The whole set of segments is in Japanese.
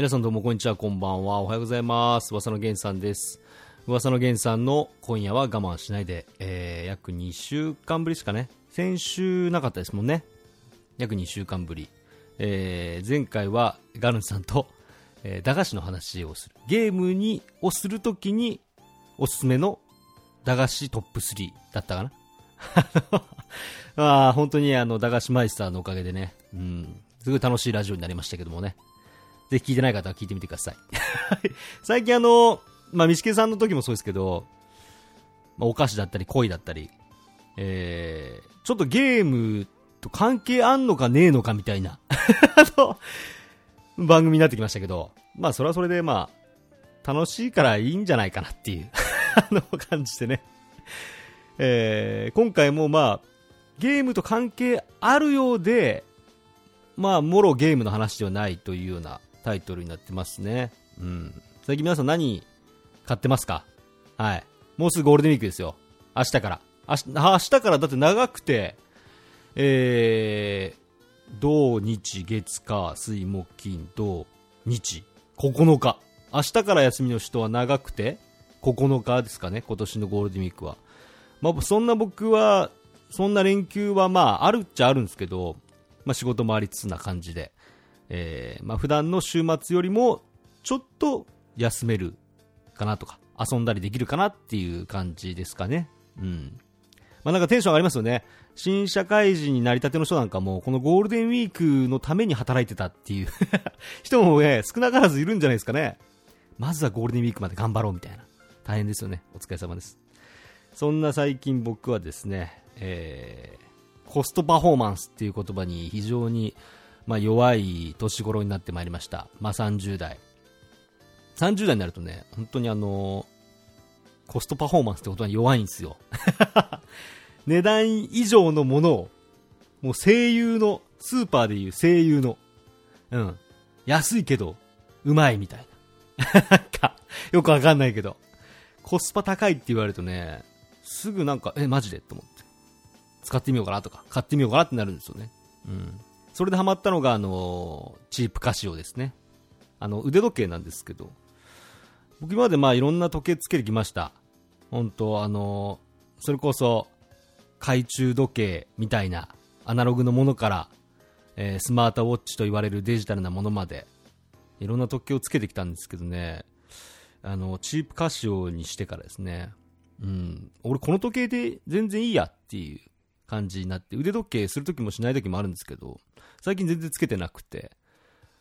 皆さんどうもこんにちは、こんばんは。おはようございます。噂の源さんです。噂の源さんの今夜は我慢しないで、えー、約2週間ぶりですかね。先週なかったですもんね。約2週間ぶり。えー、前回はガルンさんと、えー、駄菓子の話をする。ゲームに、をするときにおすすめの駄菓子トップ3だったかな。ああ、本当にあの、駄菓子マイスターのおかげでね、うん、すごい楽しいラジオになりましたけどもね。ぜひ聞いてない方は聞いてみてください。最近あの、まあ、ミシケさんの時もそうですけど、まあ、お菓子だったり恋だったり、えー、ちょっとゲームと関係あんのかねえのかみたいな、あの、番組になってきましたけど、まあそれはそれでまあ、楽しいからいいんじゃないかなっていう、あの感じでね。えー、今回もまあ、ゲームと関係あるようで、まあ、もろゲームの話ではないというようなタイトルになってますね。うん。最近皆さん何買ってますか？はい。もうすぐゴールデンウィークですよ。明日から。明日、明日からだって長くて、えー、土日月火水木金土日9日。明日から休みの人は長くて9日ですかね、今年のゴールデンウィークは。まあ、そんな僕は、そんな連休はまあ、あるっちゃあるんですけど、まあ、仕事もありつつな感じで、えー、まあ、普段の週末よりも、ちょっと休めるかなとか、遊んだりできるかなっていう感じですかね。うん。まあ、なんかテンション上がりますよね。新社会人になりたての人なんかも、このゴールデンウィークのために働いてたっていう 人もね、少なからずいるんじゃないですかね。まずはゴールデンウィークまで頑張ろうみたいな。大変ですよね。お疲れ様です。そんな最近僕はですね、えー、コストパフォーマンスっていう言葉に非常に、まあ、弱い年頃になってまいりました。まあ、30代。30代になるとね、本当にあのコストパフォーマンスってことは弱いんですよ。値段以上のものを、もう声優の、スーパーでいう声優の、うん、安いけど、うまいみたいな。なんか、よくわかんないけど、コスパ高いって言われるとね、すぐなんか、え、マジで？と思って。使ってみようかなとか、買ってみようかなってなるんですよね。うん。それでハマったのが、あのチープカシオですね。あの、腕時計なんですけど、僕今までまあいろんな時計つけてきました。本当あのそれこそ、懐中時計みたいなアナログのものから、えー、スマートウォッチと言われるデジタルなものまで、いろんな時計をつけてきたんですけどね、あの、チープカシオにしてからですね、うん、俺この時計で全然いいやっていう。感じになって、腕時計する時もしない時もあるんですけど、最近全然つけてなくて、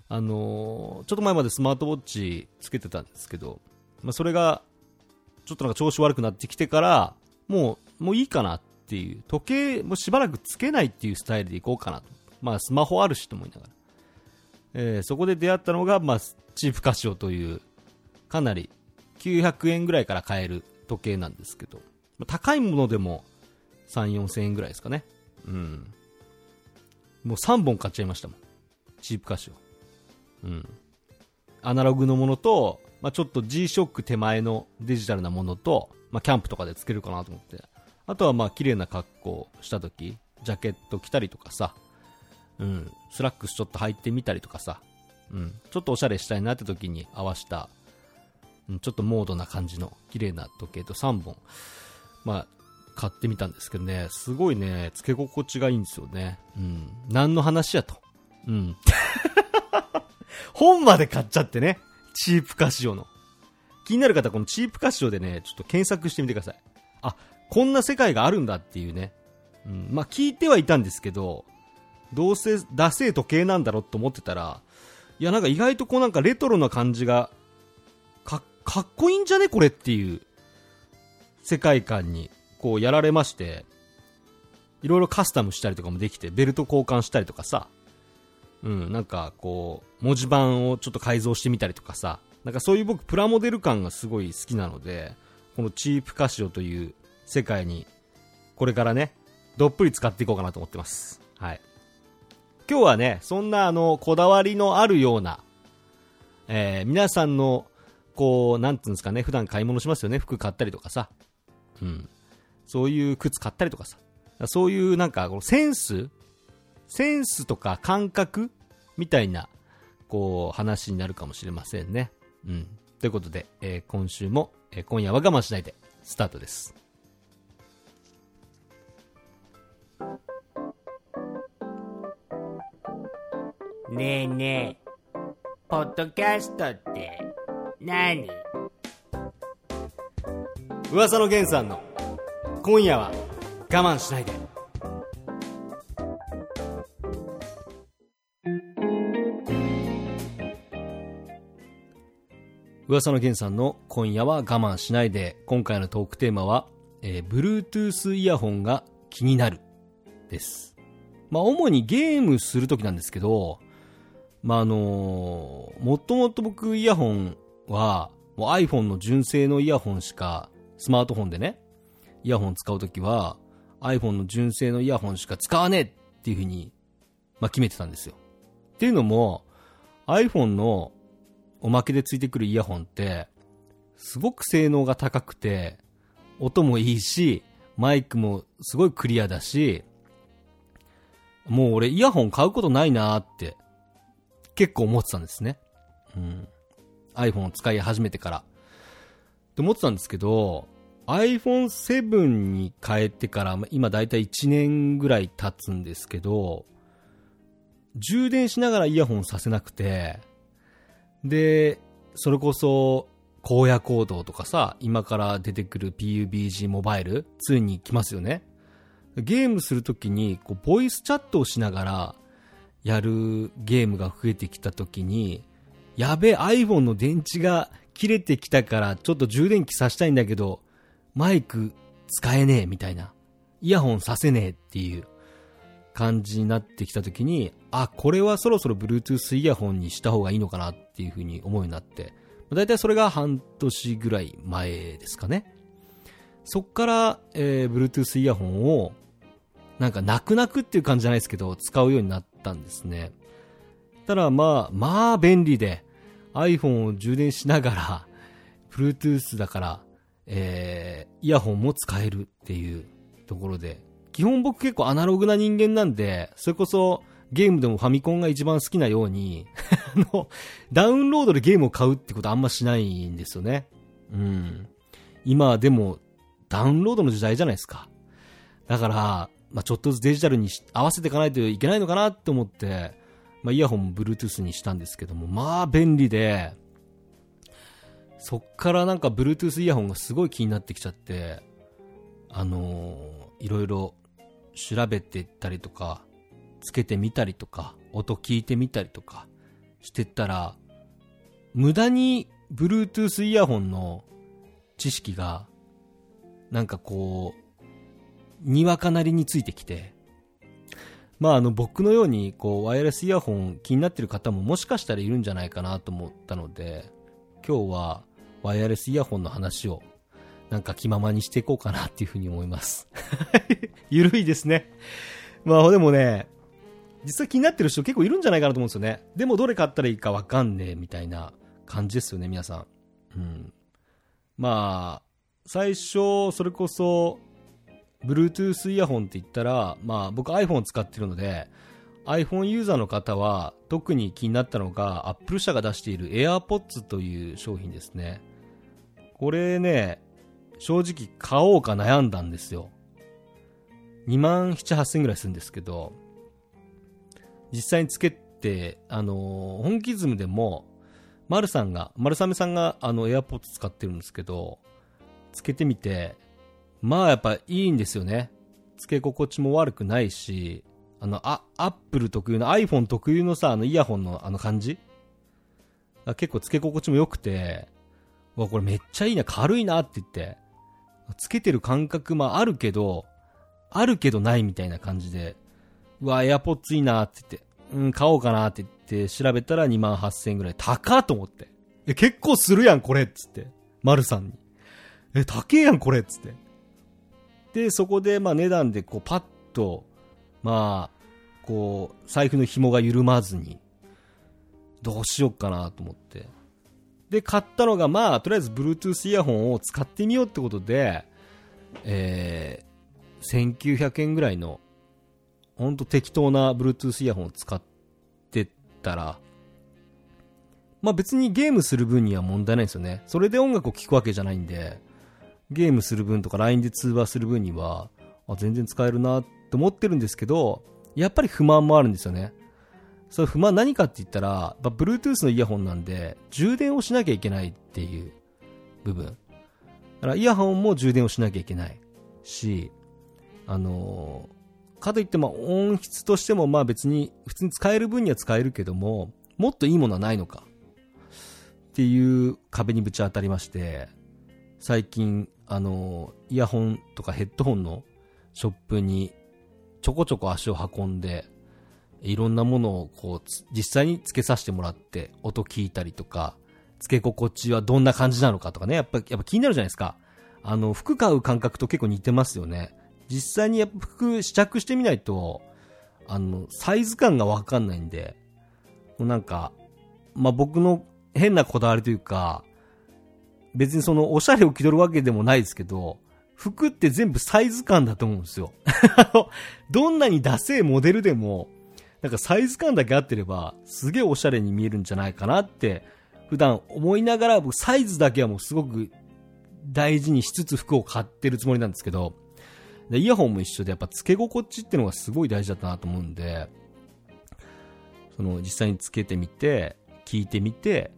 あのー、ちょっと前までスマートウォッチつけてたんですけど、まあ、それが、ちょっとなんか調子悪くなってきてから、もう、もういいかなっていう、時計もしばらくつけないっていうスタイルでいこうかなと。まあ、スマホあるしと思いながら。えー、そこで出会ったのが、まあ、チープカシオという、かなり900円ぐらいから買える時計なんですけど、高いものでも3、4000円ぐらいですかね。うん。もう3本買っちゃいましたもん。チープカシオ。うん。アナログのものと、まあ、ちょっと G-SHOCK 手前のデジタルなものと、まあ、キャンプとかでつけるかなと思って。あとはまあ、綺麗な格好した時、ジャケット着たりとかさ、うん、スラックスちょっと履いてみたりとかさ、うん、ちょっとおしゃれしたいなって時に合わせた、うん、ちょっとモードな感じの綺麗な時計と3本、まあ、買ってみたんですけどね、すごいね、付け心地がいいんですよね。うん。何の話やと。うん。本まで買っちゃってね。チープカシオの。気になる方、このチープカシオでね、ちょっと検索してみてください。あ、こんな世界があるんだっていうね。うん。まあ、聞いてはいたんですけど、どうせ、ダセー時計なんだろうと思ってたら、いや、なんか意外とこうなんかレトロな感じが、か、かっこいいんじゃね？これっていう、世界観に、こうやられまして、いろいろカスタムしたりとかもできて、ベルト交換したりとかさ、うん、なんかこう、文字盤をちょっと改造してみたりとかさ、なんかそういう僕プラモデル感がすごい好きなので、このチープカシオという世界に、これからね、どっぷり使っていこうかなと思ってます。はい。今日はね、そんなあの、こだわりのあるような、えー、皆さんの、こう、なんていうんですかね、普段買い物しますよね、服買ったりとかさ。うん。そういう靴買ったりとかさ。そういうなんか、センス？センスとか感覚？みたいなこう、話になるかもしれませんね。うん。ということで、えー、今週も、えー、今夜は我慢しないで、スタートです。ねえねえ、ポッドキャストって何？噂の源さんの今夜は我慢しないで。噂の源さんの今夜は我慢しないで、今回のトークテーマは、えー、Bluetooth イヤホンが気になるです。まあ、主にゲームするときなんですけど、まあ、あのー、もともと僕イヤホンは、もう iPhone の純正のイヤホンしか、スマートフォンでね、イヤホン使うときは、iPhone の純正のイヤホンしか使わねえっていうふうに、まあ、決めてたんですよ。っていうのも、iPhone のおまけでついてくるイヤホンって、すごく性能が高くて、音もいいし、マイクもすごいクリアだし、もう俺イヤホン買うことないなーって結構思ってたんですね。うん。iPhone を使い始めてから。って思ってたんですけど、iPhone7 に変えてから、今だいたい1年ぐらい経つんですけど、充電しながらイヤホンさせなくて、で、それこそ、荒野行動とかさ、今から出てくる PUBG モバイル2に来ますよね。ゲームするときに、こう、ボイスチャットをしながら、やるゲームが増えてきた時に、やべえ iPhone の電池が切れてきたからちょっと充電器さしたいんだけど、マイク使えねえみたいな。イヤホンさせねえっていう感じになってきた時に、あ、これはそろそろ Bluetooth イヤホンにした方がいいのかなっていう風に思うようになって、だいたいそれが半年ぐらい前ですかね。そっから、えー、Bluetooth イヤホンを、なんか泣く泣くっていう感じじゃないですけど、使うようになったんですね。ただまあ、まあ便利で、iPhone を充電しながら、Bluetooth だから、えー、イヤホンも使えるっていうところで、基本僕結構アナログな人間なんで、それこそゲームでもファミコンが一番好きなように あの、ダウンロードでゲームを買うってことあんましないんですよね。うん。今でもダウンロードの時代じゃないですか。だから、まあ、ちょっとずつデジタルに合わせていかないといけないのかなって思って、まあ、イヤホンも Bluetooth にしたんですけども、まあ便利で、そっからなんか Bluetooth イヤホンがすごい気になってきちゃって、あのー、いろいろ調べてったりとか、つけてみたりとか、音聞いてみたりとかしてったら、無駄に Bluetooth イヤホンの知識が、なんかこう、にわかなりについてきて、まああの僕のようにこうワイヤレスイヤホン気になってる方ももしかしたらいるんじゃないかなと思ったので、今日はワイヤレスイヤホンの話をなんか気ままにしていこうかなっていうふうに思います。ゆるいですね。まあでもね、実は気になってる人結構いるんじゃないかなと思うんですよね。でもどれ買ったらいいかわかんねえみたいな感じですよね、皆さん。うん。まあ、最初、それこそ、Bluetooth イヤホンって言ったら、まあ僕 iPhone を使ってるので、iPhone ユーザーの方は特に気になったのが Apple 社が出している AirPods という商品ですね。これね、正直買おうか悩んだんですよ。2万7、8千ぐらいするんですけど、実際につけて、あのー、本気ズムでも、丸さんが、丸雨さんがあの AirPods 使ってるんですけど、つけてみて、まあやっぱいいんですよね。付け心地も悪くないし、あの、あ、アップル特有の iPhone 特有のさ、あのイヤホンのあの感じ？結構付け心地も良くて、わ、これめっちゃいいな、軽いなって言って、つけてる感覚もあるけど、あるけどないみたいな感じで、うわ、エアポッツいいなって言って、うん、買おうかなって言って調べたら2万8000円ぐらい。高っと思って。え、結構するやん、これっつって。丸さんに。え、高えやん、これっつって。で、そこで、まあ値段でこうパッと、まあ、こう、財布の紐が緩まずに、どうしよっかなと思って。で、買ったのが、まあ、とりあえず Bluetooth イヤホンを使ってみようってことで、えー、1900円ぐらいの、ほんと適当な Bluetooth イヤホンを使ってたら、まあ別にゲームする分には問題ないんですよね。それで音楽を聴くわけじゃないんで、ゲームする分とか LINE で通話する分には、あ全然使えるなって思ってるんですけど、やっぱり不満もあるんですよね。それ不満何かって言ったら、まあ、Bluetooth のイヤホンなんで、充電をしなきゃいけないっていう部分。だからイヤホンも充電をしなきゃいけないし、あのー、かといってま音質としてもまあ別に普通に使える分には使えるけども、もっといいものはないのかっていう壁にぶち当たりまして、最近、あのー、イヤホンとかヘッドホンのショップにちょこちょこ足を運んで、いろんなものをこう、実際に付けさせてもらって、音聞いたりとか、付け心地はどんな感じなのかとかね、やっぱ、やっぱ気になるじゃないですか。あの、服買う感覚と結構似てますよね。実際にやっぱ服試着してみないと、あの、サイズ感がわかんないんで、もうなんか、まあ、僕の変なこだわりというか、別にその、おしゃれを気取るわけでもないですけど、服って全部サイズ感だと思うんですよ。どんなにダセーモデルでも、なんかサイズ感だけ合ってれば、すげえおしゃれに見えるんじゃないかなって、普段思いながら、僕サイズだけはもうすごく大事にしつつ服を買ってるつもりなんですけど、でイヤホンも一緒でやっぱ付け心地っていうのがすごい大事だったなと思うんで、その実際につけてみて、聞いてみて、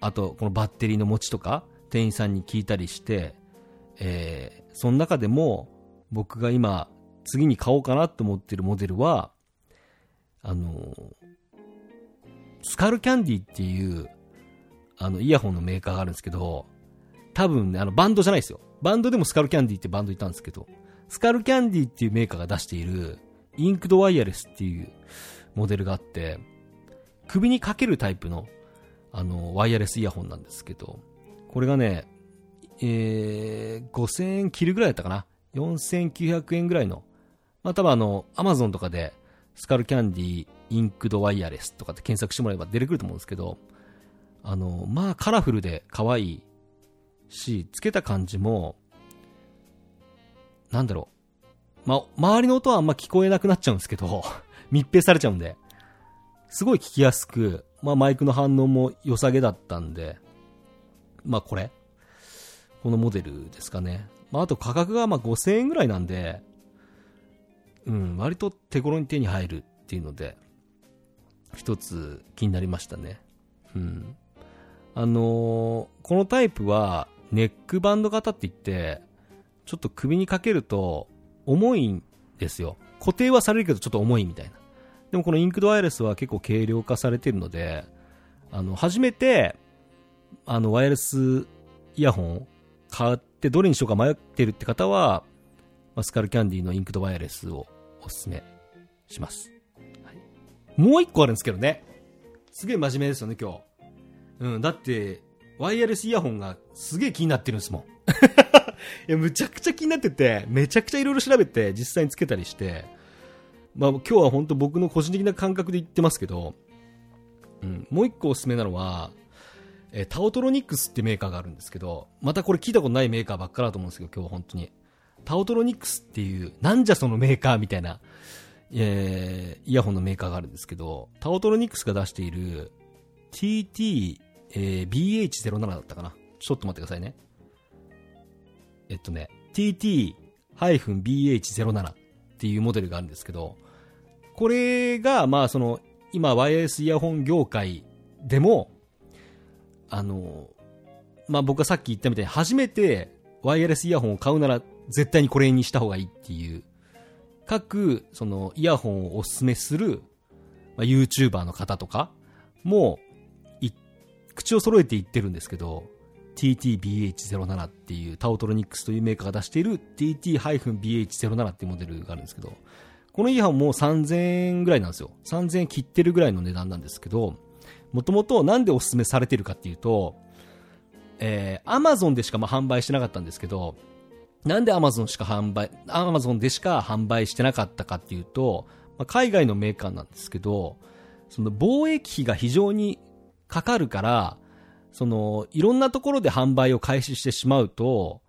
あとこのバッテリーの持ちとか、店員さんに聞いたりして、えー、その中でも僕が今次に買おうかなと思ってるモデルは、あの、スカルキャンディっていう、あの、イヤホンのメーカーがあるんですけど、多分ね、あの、バンドじゃないですよ。バンドでもスカルキャンディってバンドいたんですけど、スカルキャンディっていうメーカーが出している、インクドワイヤレスっていうモデルがあって、首にかけるタイプの、あの、ワイヤレスイヤホンなんですけど、これがね、えー、5000円切るぐらいだったかな？4900円ぐらいの。まあ多分あの、アマゾンとかでスカルキャンディインクドワイヤレスとかって検索してもらえば出てくると思うんですけど、あの、まあカラフルで可愛いし、つけた感じも、なんだろう。ま、周りの音はあんま聞こえなくなっちゃうんですけど、密閉されちゃうんで、すごい聞きやすく、まあマイクの反応も良さげだったんで、まあこれ、このモデルですかね。まああと価格がま5000円ぐらいなんで、うん、割と手頃に手に入るっていうので、一つ気になりましたね。うん。あのー、このタイプは、ネックバンド型って言って、ちょっと首にかけると重いんですよ。固定はされるけどちょっと重いみたいな。でもこのインクドワイヤレスは結構軽量化されてるので、あの、初めて、あの、ワイヤレスイヤホンを買ってどれにしようか迷ってるって方は、スカルキャンディのインクドワイヤレスをおすすめします。はい、もう一個あるんですけどね。すげえ真面目ですよね、今日。うん、だって、ワイヤレスイヤホンがすげえ気になってるんですもん。いや、むちゃくちゃ気になってて、めちゃくちゃいろいろ調べて、実際につけたりして、まあ今日は本当僕の個人的な感覚で言ってますけど、うん、もう一個おすすめなのは、えタオトロニックスってメーカーがあるんですけど、またこれ聞いたことないメーカーばっかだと思うんですけど、今日は本当に。タオトロニクスっていう、なんじゃそのメーカーみたいな、えー、イヤホンのメーカーがあるんですけど、タオトロニクスが出している tt え bh07 だったかな。ちょっと待ってくださいね。えっとね、TT-BH07 っていうモデルがあるんですけど、これが、まあその、今、ワイヤレスイヤホン業界でも、あの、まあ僕がさっき言ったみたいに初めてワイヤレスイヤホンを買うなら絶対にこれにした方がいいっていう、各、その、イヤホンをおすすめする、まあ、YouTuber の方とかも、口を揃えて言ってるんですけど、TTBH07 っていうタオトロニックスというメーカーが出している TT-BH07 っていうモデルがあるんですけど、このイヤホンも3000円ぐらいなんですよ。3000円切ってるぐらいの値段なんですけど、もともとなんでおすすめされてるかっていうと、えー、Amazon でしかま販売してなかったんですけど、なんで Amazon しか販売、Amazon でしか販売してなかったかっていうと、まあ、海外のメーカーなんですけど、その貿易費が非常にかかるから、その、いろんなところで販売を開始してしまうと、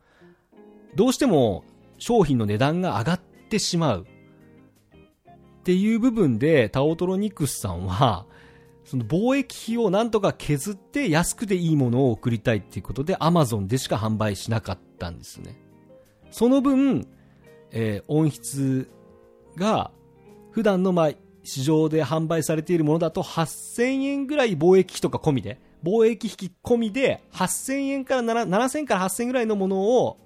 どうしても商品の値段が上がってしまう。っていう部分で、タオトロニクスさんは、その貿易費をなんとか削って安くていいものを送りたいっていうことで Amazon でしか販売しなかったんですね。その分、えー音質が普段のまあ市場で販売されているものだと8000円ぐらい貿易費とか込みで、貿易費込みで8000円から7000から8000円ぐらいのものを、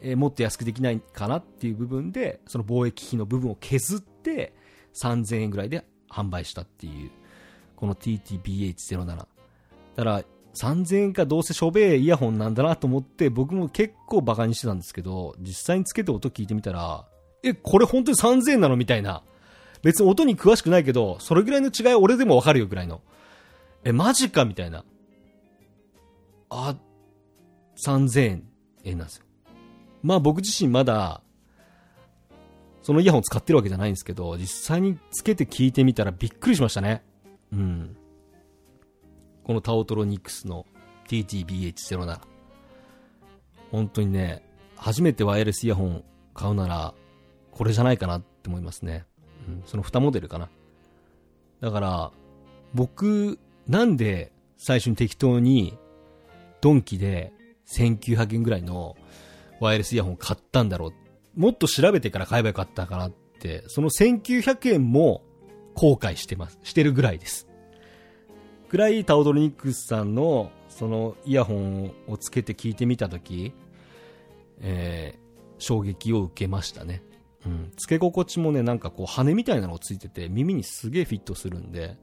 えーもっと安くできないかなっていう部分で、その貿易費の部分を削って3000円ぐらいで販売したっていう、この TTBH07。だから3000円かどうせしょべえイヤホンなんだなと思って僕も結構バカにしてたんですけど、実際につけて音聞いてみたら、え、これ本当に3000円なのみたいな。別に音に詳しくないけど、それぐらいの違い俺でもわかるよぐらいの。え、マジかみたいな。あ、3000円なんですよ。まあ僕自身まだ、そのイヤホン使ってるわけじゃないんですけど、実際につけて聞いてみたらびっくりしましたね。うん。このタオトロニクスの TTBH07。本当にね、初めてワイヤレスイヤホン買うなら、これじゃないかなって思いますね。うん、その2モデルかな。だから、僕、なんで最初に適当に、ドンキで1900円ぐらいのワイヤレスイヤホン買ったんだろう。もっと調べてから買えばよかったかなって、その1900円も後悔してます。してるぐらいです。くらいタオドロニックスさんのそのイヤホンをつけて聞いてみたとき、えー衝撃を受けましたね。うん。つけ心地もね、なんかこう羽みたいなのがついてて耳にすげえフィットするんで、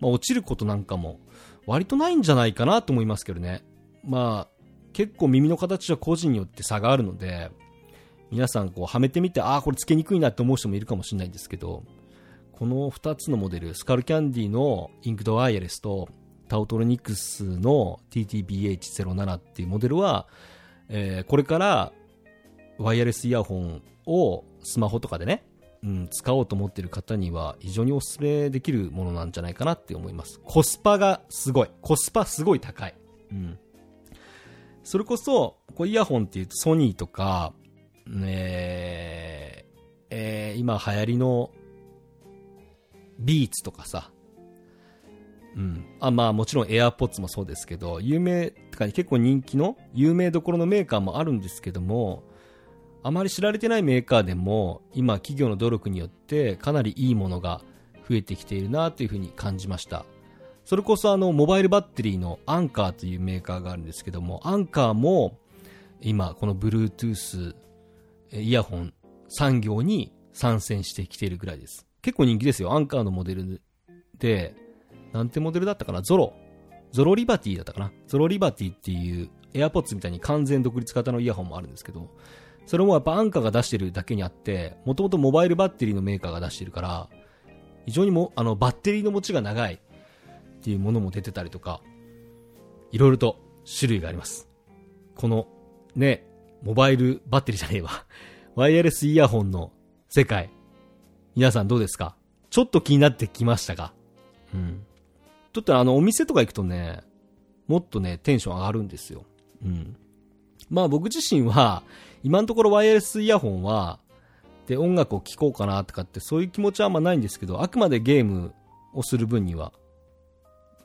まあ落ちることなんかも割とないんじゃないかなと思いますけどね。まあ結構耳の形は個人によって差があるので、皆さんこうはめてみて、ああ、これつけにくいなって思う人もいるかもしれないんですけど、この2つのモデル、スカルキャンディのインクドワイヤレスとタオトロニクスの TTBH07 っていうモデルは、えーこれからワイヤレスイヤホンをスマホとかでね、うん、使おうと思ってる方には非常にお勧めできるものなんじゃないかなって思います。コスパがすごい。コスパすごい高い。うん。それこそ、こうイヤホンっていうとソニーとか、ねえー今流行りのビーツとかさ、うん。あ、まあもちろん AirPods もそうですけど、有名、とか結構人気の有名どころのメーカーもあるんですけども、あまり知られてないメーカーでも、今企業の努力によってかなりいいものが増えてきているなというふうに感じました。それこそあの、モバイルバッテリーのアンカーというメーカーがあるんですけども、アンカーも今この Bluetooth イヤホン産業に参戦してきているぐらいです。結構人気ですよ。アンカーのモデルで、なんてモデルだったかな？ゾロ。ゾロリバティだったかな？ゾロリバティっていう AirPods みたいに完全独立型のイヤホンもあるんですけど、それもやっぱアンカーが出してるだけにあって、もともとモバイルバッテリーのメーカーが出してるから、非常にも、あの、バッテリーの持ちが長いっていうものも出てたりとか、いろいろと種類があります。この、ね、モバイルバッテリーじゃねえわ。ワイヤレスイヤホンの世界。皆さんどうですか？ちょっと気になってきましたか？うん。ちょっとあの、お店とか行くとね、もっとね、テンション上がるんですよ。うん。まあ僕自身は、今のところワイヤレスイヤホンは、で音楽を聴こうかなとかってそういう気持ちはあんまないんですけど、あくまでゲームをする分には、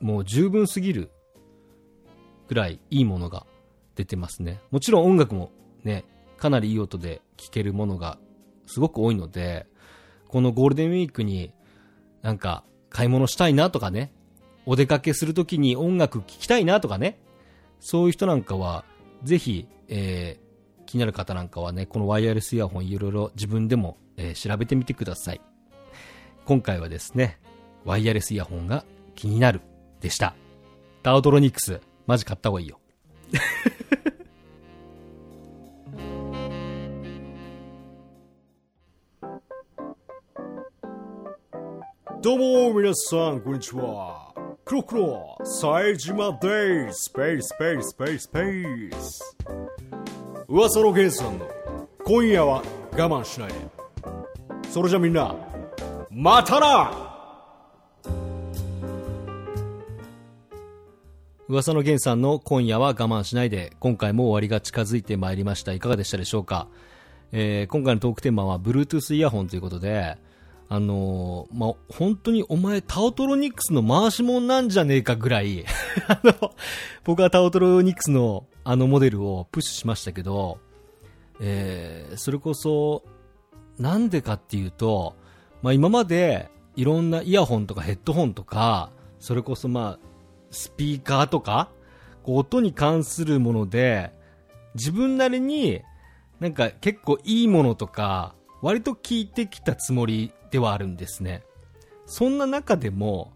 もう十分すぎるぐらいいいものが出てますね。もちろん音楽もね、かなりいい音で聴けるものがすごく多いので、このゴールデンウィークになんか買い物したいなとかね、お出かけするときに音楽聴きたいなとかね、そういう人なんかは、ぜひ、えー気になる方なんかはね、このワイヤレスイヤホンいろいろ自分でも、えー調べてみてください。今回はですね、ワイヤレスイヤホンが気になるでした。タオトロニクス、マジ買った方がいいよ。どうも皆さんこんにちは。クロクロ冴島です。スペーススペースペースペース噂の源さんの今夜は我慢しないで。それじゃみんなまたな！噂の源さんの今夜は我慢しないで、今回も終わりが近づいてまいりました。いかがでしたでしょうか？えー今回のトークテーマは Bluetooth イヤホンということで、あのーまあ、本当にお前タオトロニクスの回し物なんじゃねえかぐらい、あの、僕はタオトロニクスのあのモデルをプッシュしましたけど、えー、それこそ、なんでかっていうと、まあ今までいろんなイヤホンとかヘッドホンとか、それこそまあ、スピーカーとか、こう音に関するもので、自分なりになんか結構いいものとか、割と聞いてきたつもりではあるんですね。そんな中でも、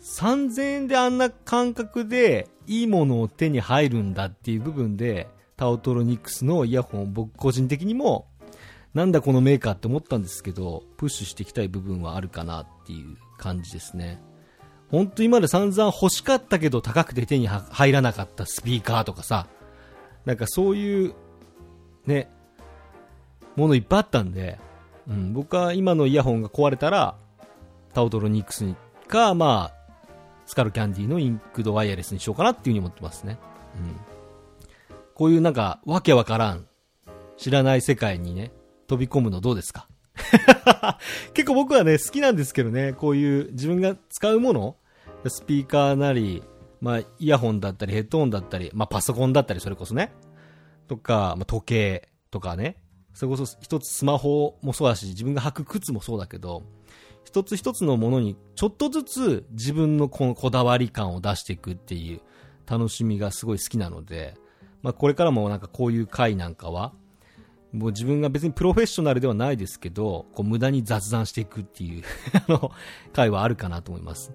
3000円であんな感覚でいいものを手に入るんだっていう部分で、タオトロニクスのイヤホン僕個人的にも、なんだこのメーカーって思ったんですけど、プッシュしていきたい部分はあるかなっていう感じですね。本当今まで散々欲しかったけど高くて手に入らなかったスピーカーとかさ、なんかそういう、ね、ものいっぱいあったんで、うん、僕は今のイヤホンが壊れたら、タオトロニックスにか、まあ、スカルキャンディのインクドワイヤレスにしようかなっていう風に思ってますね。うん。こういうなんか、わけわからん、知らない世界にね、飛び込むのどうですか？結構僕はね、好きなんですけどね、こういう自分が使うもの、スピーカーなり、まあ、イヤホンだったり、ヘッドホンだったり、まあ、パソコンだったり、それこそね、とか、まあ、時計とかね、それこそ一つスマホもそうだし、自分が履く靴もそうだけど、一つ一つのものにちょっとずつ自分のこのこだわり感を出していくっていう楽しみがすごい好きなので、まあ、これからもなんかこういう回なんかは、もう自分が別にプロフェッショナルではないですけど、こう無駄に雑談していくっていう あの、回はあるかなと思います。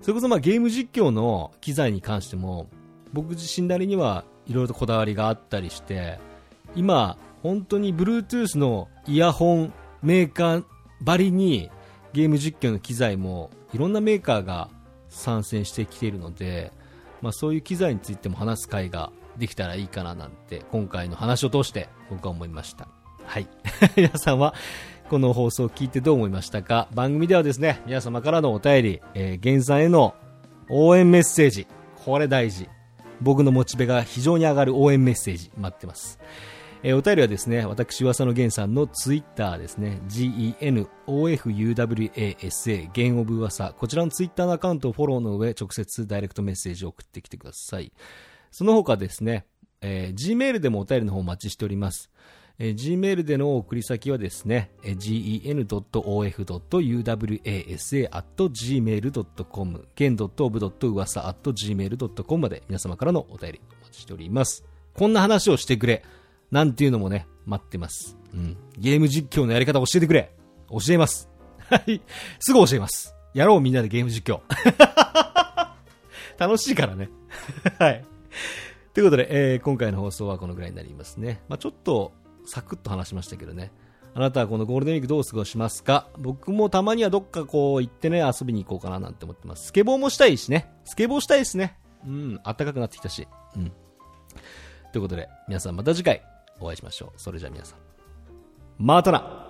それこそまあゲーム実況の機材に関しても、僕自身なりにはいろいろとこだわりがあったりして、今、本当に Bluetooth のイヤホンメーカーばりにゲーム実況の機材もいろんなメーカーが参戦してきているので、まあ、そういう機材についても話す会ができたらいいかななんて今回の話を通して僕は思いました。はい。皆さんはこの放送を聞いてどう思いましたか？番組ではですね皆様からのお便り、えー、原産への応援メッセージこれ大事。僕のモチベが非常に上がる応援メッセージ待ってます。えー、お便りはですね、私、噂の源さんのツイッターですね、genofuwasa、弦オブ噂、こちらのツイッターのアカウントをフォローの上、直接ダイレクトメッセージを送ってきてください。その他ですね、えー、Gmail でもお便りの方お待ちしております。えー、Gmail での送り先はですね、え gen.of.uwasa.gmail.com、gen.of.uwasa.gmail.com まで皆様からのお便りお待ちしております。こんな話をしてくれ。なんていうのもね、待ってます。うん。ゲーム実況のやり方教えてくれ。教えます。はい。すぐ教えます。やろうみんなでゲーム実況。楽しいからね。はい。ということで、えー、今回の放送はこのぐらいになりますね。まあ、ちょっと、サクッと話しましたけどね。あなたはこのゴールデンウィークどう過ごしますか？僕もたまにはどっかこう行ってね、遊びに行こうかななんて思ってます。スケボーもしたいしね。スケボーしたいですね。うん、暖かくなってきたし。うん。ということで、皆さんまた次回お会いしましょう。それじゃあ皆さん。またな